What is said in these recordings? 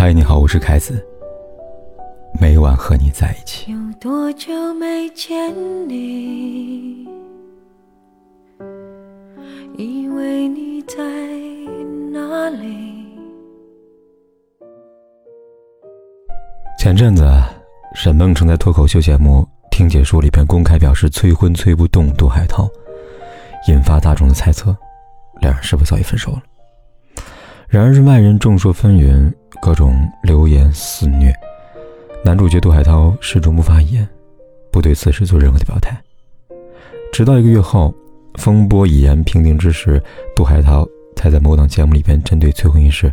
嗨，你好，我是凯子。每晚和你在一起。有多久没见你？以为你在哪里？前阵子，沈梦辰在脱口秀节目《听解说》里边公开表示催婚催不动杜海涛，引发大众的猜测，两人是否早已分手了？然而是，外人众说纷纭，各种流言肆虐。男主角杜海涛始终不发言，不对此事做任何的表态。直到一个月后，风波已然平定之时，杜海涛才在某档节目里边针对催婚一事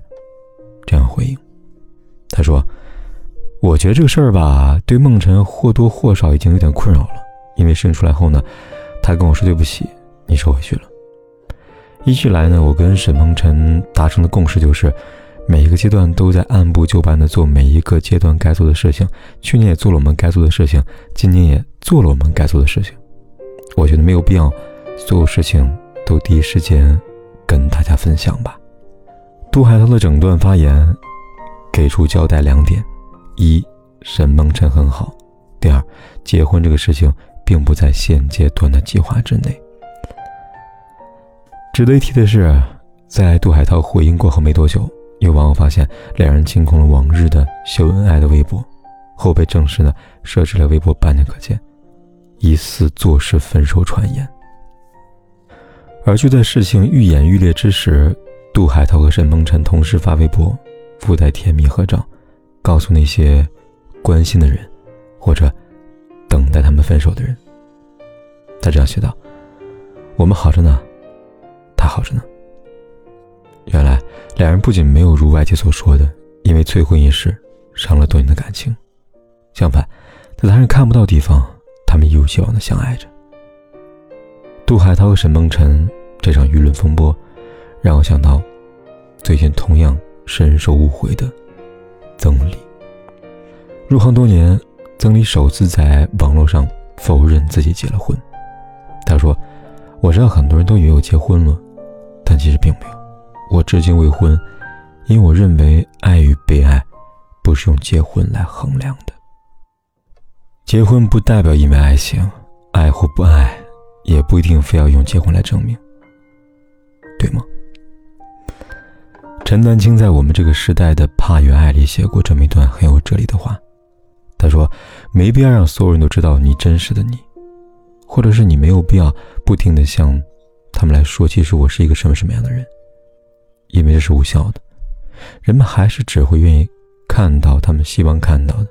这样回应。他说：“我觉得这个事儿吧，对梦辰或多或少已经有点困扰了。因为事情出来后呢，他跟我说对不起，你收回去了。一直以来呢，我跟沈梦辰达成的共识就是。”每一个阶段都在按部就班的做每一个阶段该做的事情。去年也做了我们该做的事情，今年也做了我们该做的事情。我觉得没有必要所有事情都第一时间跟大家分享吧。杜海涛的整段发言给出交代两点：一，沈梦辰很好；第二，结婚这个事情并不在现阶段的计划之内。值得一提的是，在杜海涛回应过后没多久。有网友发现，两人清空了往日的秀恩爱的微博，后被证实呢设置了微博半年可见，疑似坐实分手传言。而就在事情愈演愈烈之时，杜海涛和沈梦辰同时发微博，附带甜蜜合照，告诉那些关心的人，或者等待他们分手的人。他这样写道：“我们好着呢，他好着呢。”原来，两人不仅没有如外界所说的因为催婚一事伤了多年的感情，相反，在他人看不到地方，他们一如既往的相爱着。杜海涛和沈梦辰这场舆论风波，让我想到最近同样深受误会的曾黎。入行多年，曾黎首次在网络上否认自己结了婚。他说：“我知道很多人都以为我结婚了，但其实并没有。”我至今未婚，因为我认为爱与被爱，不是用结婚来衡量的。结婚不代表一枚爱情，爱或不爱，也不一定非要用结婚来证明，对吗？陈丹青在我们这个时代的《怕与爱》里写过这么一段很有哲理的话，他说：“没必要让所有人都知道你真实的你，或者是你没有必要不停的向他们来说，其实我是一个什么什么样的人。”因为这是无效的，人们还是只会愿意看到他们希望看到的。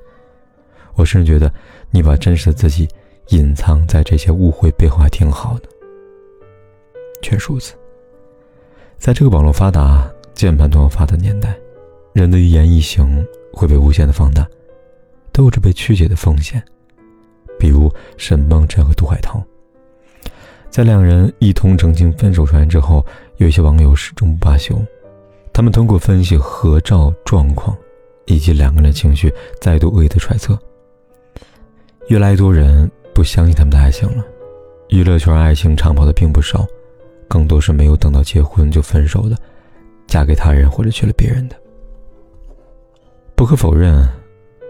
我甚至觉得，你把真实的自己隐藏在这些误会背后还挺好的。确实如此，在这个网络发达、键盘都要发的年代，人的一言一行会被无限的放大，都有着被曲解的风险。比如沈梦辰和杜海涛。在两人一同澄清分手传言之后，有一些网友始终不罢休。他们通过分析合照状况，以及两个人的情绪，再度恶意的揣测。越来越多人不相信他们的爱情了。娱乐圈爱情长跑的并不少，更多是没有等到结婚就分手的，嫁给他人或者娶了别人的。不可否认，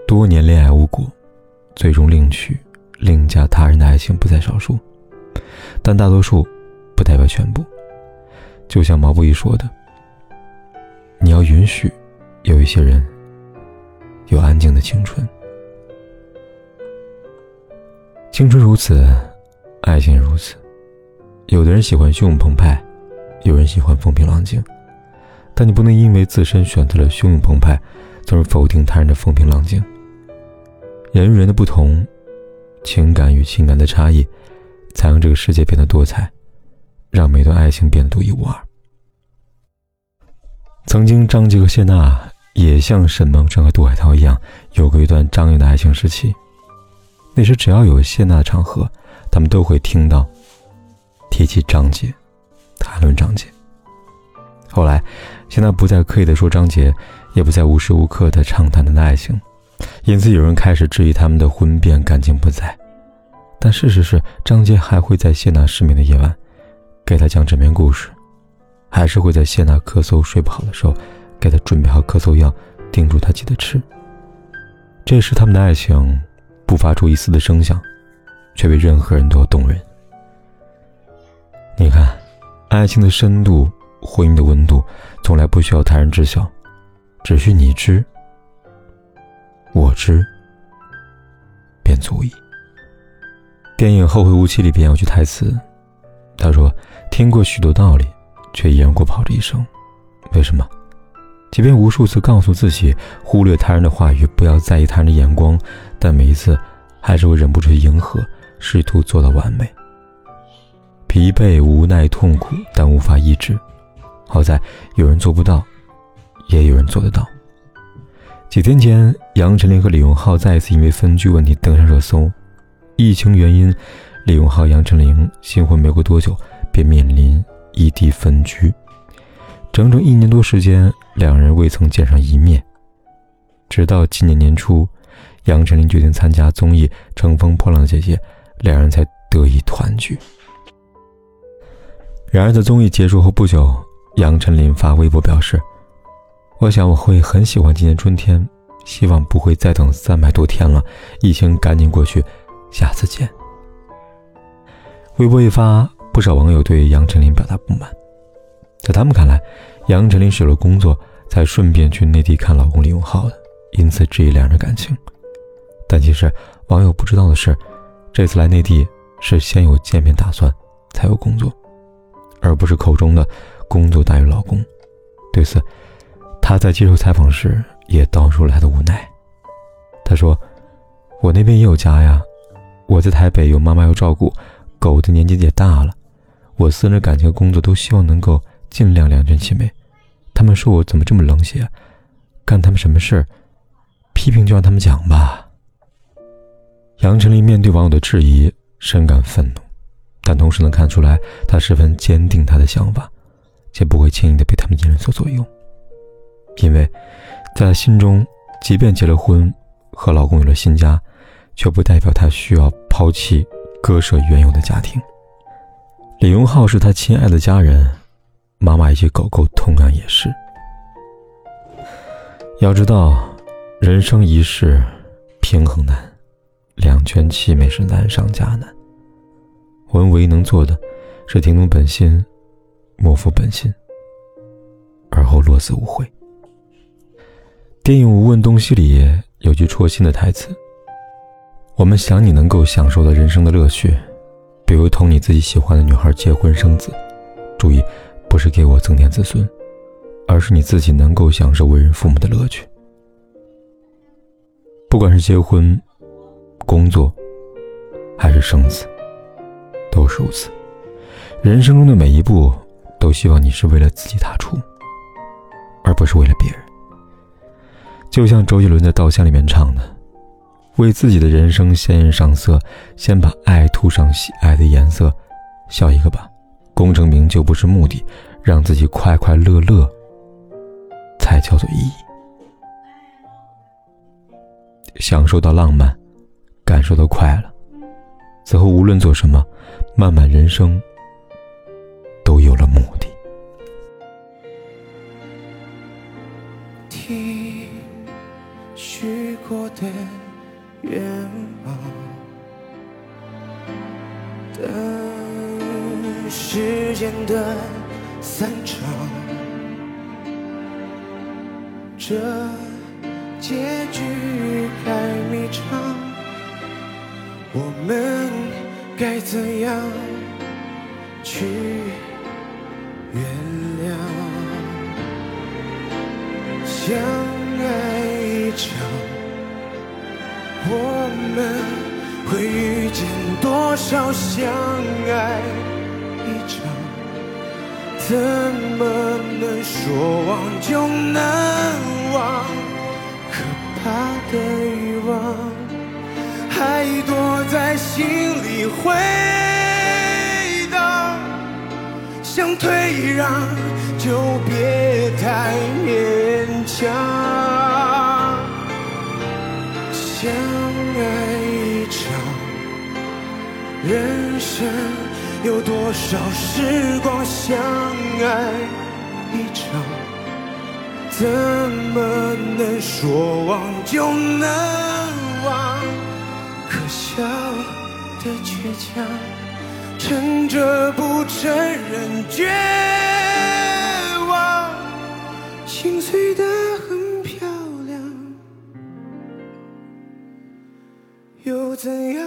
多年恋爱无果，最终另娶另嫁他人的爱情不在少数。但大多数，不代表全部。就像毛不易说的：“要允许，有一些人，有安静的青春。青春如此，爱情如此。有的人喜欢汹涌澎湃，有人喜欢风平浪静。但你不能因为自身选择了汹涌澎湃，从而否定他人的风平浪静。人与人的不同，情感与情感的差异。”才让这个世界变得多彩，让每段爱情变得独一无二。曾经，张杰和谢娜也像沈梦辰和杜海涛一样，有过一段张扬的爱情时期。那时，只要有谢娜的场合，他们都会听到提起张杰，谈论张杰。后来，谢娜不再刻意的说张杰，也不再无时无刻的畅谈他的爱情，因此有人开始质疑他们的婚变感情不在。但事实是，张杰还会在谢娜失眠的夜晚，给她讲枕边故事，还是会在谢娜咳嗽睡不好的时候，给她准备好咳嗽药，叮嘱她记得吃。这时，他们的爱情不发出一丝的声响，却比任何人都要动人。你看，爱情的深度，婚姻的温度，从来不需要他人知晓，只需你知，我知，便足矣。电影《后会无期》里边有句台词，他说：“听过许多道理，却依然过跑着一生，为什么？”即便无数次告诉自己忽略他人的话语，不要在意他人的眼光，但每一次还是会忍不住去迎合，试图做到完美。疲惫、无奈、痛苦，但无法抑制。好在有人做不到，也有人做得到。几天前，杨丞琳和李荣浩再一次因为分居问题登上热搜。疫情原因，李荣浩、杨丞琳新婚没过多久便面临异地分居。整整一年多时间，两人未曾见上一面。直到今年年初，杨丞琳决定参加综艺《乘风破浪的姐姐》，两人才得以团聚。然而，在综艺结束后不久，杨丞琳发微博表示：“我想我会很喜欢今年春天，希望不会再等三百多天了，疫情赶紧过去，下次见。”微博一发，不少网友对杨丞琳表达不满。在他们看来，杨丞琳是有了工作才顺便去内地看老公李荣浩的，因此质疑两人的感情。但其实网友不知道的是，这次来内地是先有见面打算，才有工作，而不是口中的工作大于老公。对此，他在接受采访时也道出了他的无奈。他说：“我那边也有家呀，我在台北有妈妈要照顾，狗的年纪也大了，我私人感情和工作都希望能够。”尽量两全其美。他们说我怎么这么冷血，干他们什么事儿，批评就让他们讲吧。杨丞琳面对网友的质疑，深感愤怒，但同时能看出来，她十分坚定她的想法，且不会轻易的被他们言论所左右。因为，在她心中，即便结了婚，和老公有了新家，却不代表她需要抛弃、割舍原有的家庭。李荣浩是他亲爱的家人。妈妈以及狗狗同样也是。要知道，人生一世，平衡难，两全其美是难上加难。我们唯一能做的，是听从本心，莫负本心，而后落子无悔。电影《无问东西》里有句戳心的台词：“我们想你能够享受到人生的乐趣，比如同你自己喜欢的女孩结婚生子。”注意。不是给我增添子孙，而是你自己能够享受为人父母的乐趣。不管是结婚、工作，还是生子，都是如此。人生中的每一步，都希望你是为了自己踏出，而不是为了别人。就像周杰伦在《稻香》里面唱的：“为自己的人生鲜艳上色，先把爱涂上喜爱的颜色。”笑一个吧。功成名就不是目的，让自己快快乐乐才叫做意义。享受到浪漫，感受到快乐，此后无论做什么，漫漫人生这结局太迷长，我们该怎样去原谅？相爱一场，我们会遇见多少相爱？怎么能说忘就能忘？可怕的欲望还躲在心里回荡，想退让就别太勉强。相爱一场，人生。有多少时光相爱一场，怎么能说忘就能忘？可笑的倔强，撑着不承认绝望，心碎的很漂亮，又怎样？